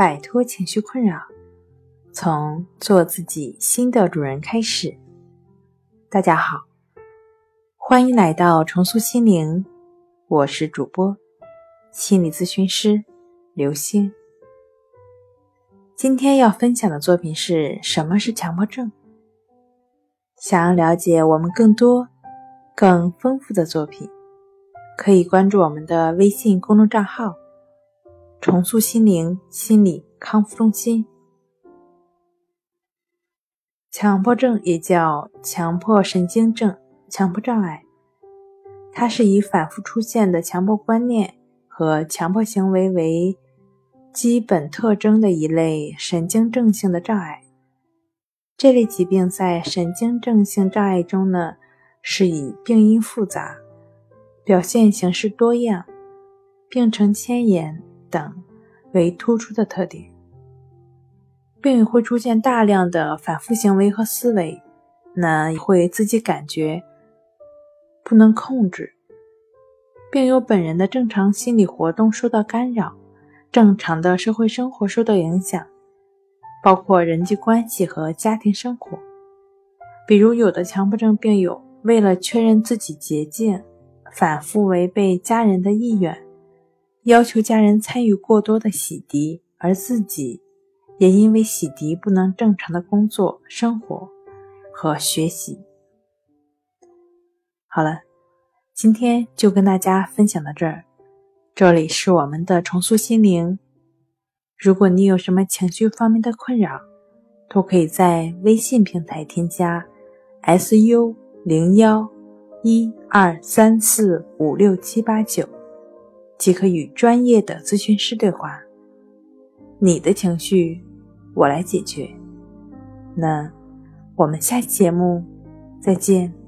摆脱情绪困扰，从做自己新的主人开始。大家好，欢迎来到重塑心灵，我是主播心理咨询师刘星。今天要分享的作品是什么是强迫症？想要了解我们更多、更丰富的作品，可以关注我们的微信公众账号。重塑心灵心理康复中心。强迫症也叫强迫神经症、强迫障碍，它是以反复出现的强迫观念和强迫行为为基本特征的一类神经症性的障碍。这类疾病在神经症性障碍中呢，是以病因复杂、表现形式多样、病程迁延。等为突出的特点，并会出现大量的反复行为和思维，那会自己感觉不能控制，并有本人的正常心理活动受到干扰，正常的社会生活受到影响，包括人际关系和家庭生活。比如，有的强迫症病友为了确认自己洁净，反复违背家人的意愿。要求家人参与过多的洗涤，而自己也因为洗涤不能正常的工作、生活和学习。好了，今天就跟大家分享到这儿。这里是我们的重塑心灵。如果你有什么情绪方面的困扰，都可以在微信平台添加 “su 零幺一二三四五六七八九”。即可与专业的咨询师对话，你的情绪我来解决。那我们下期节目再见。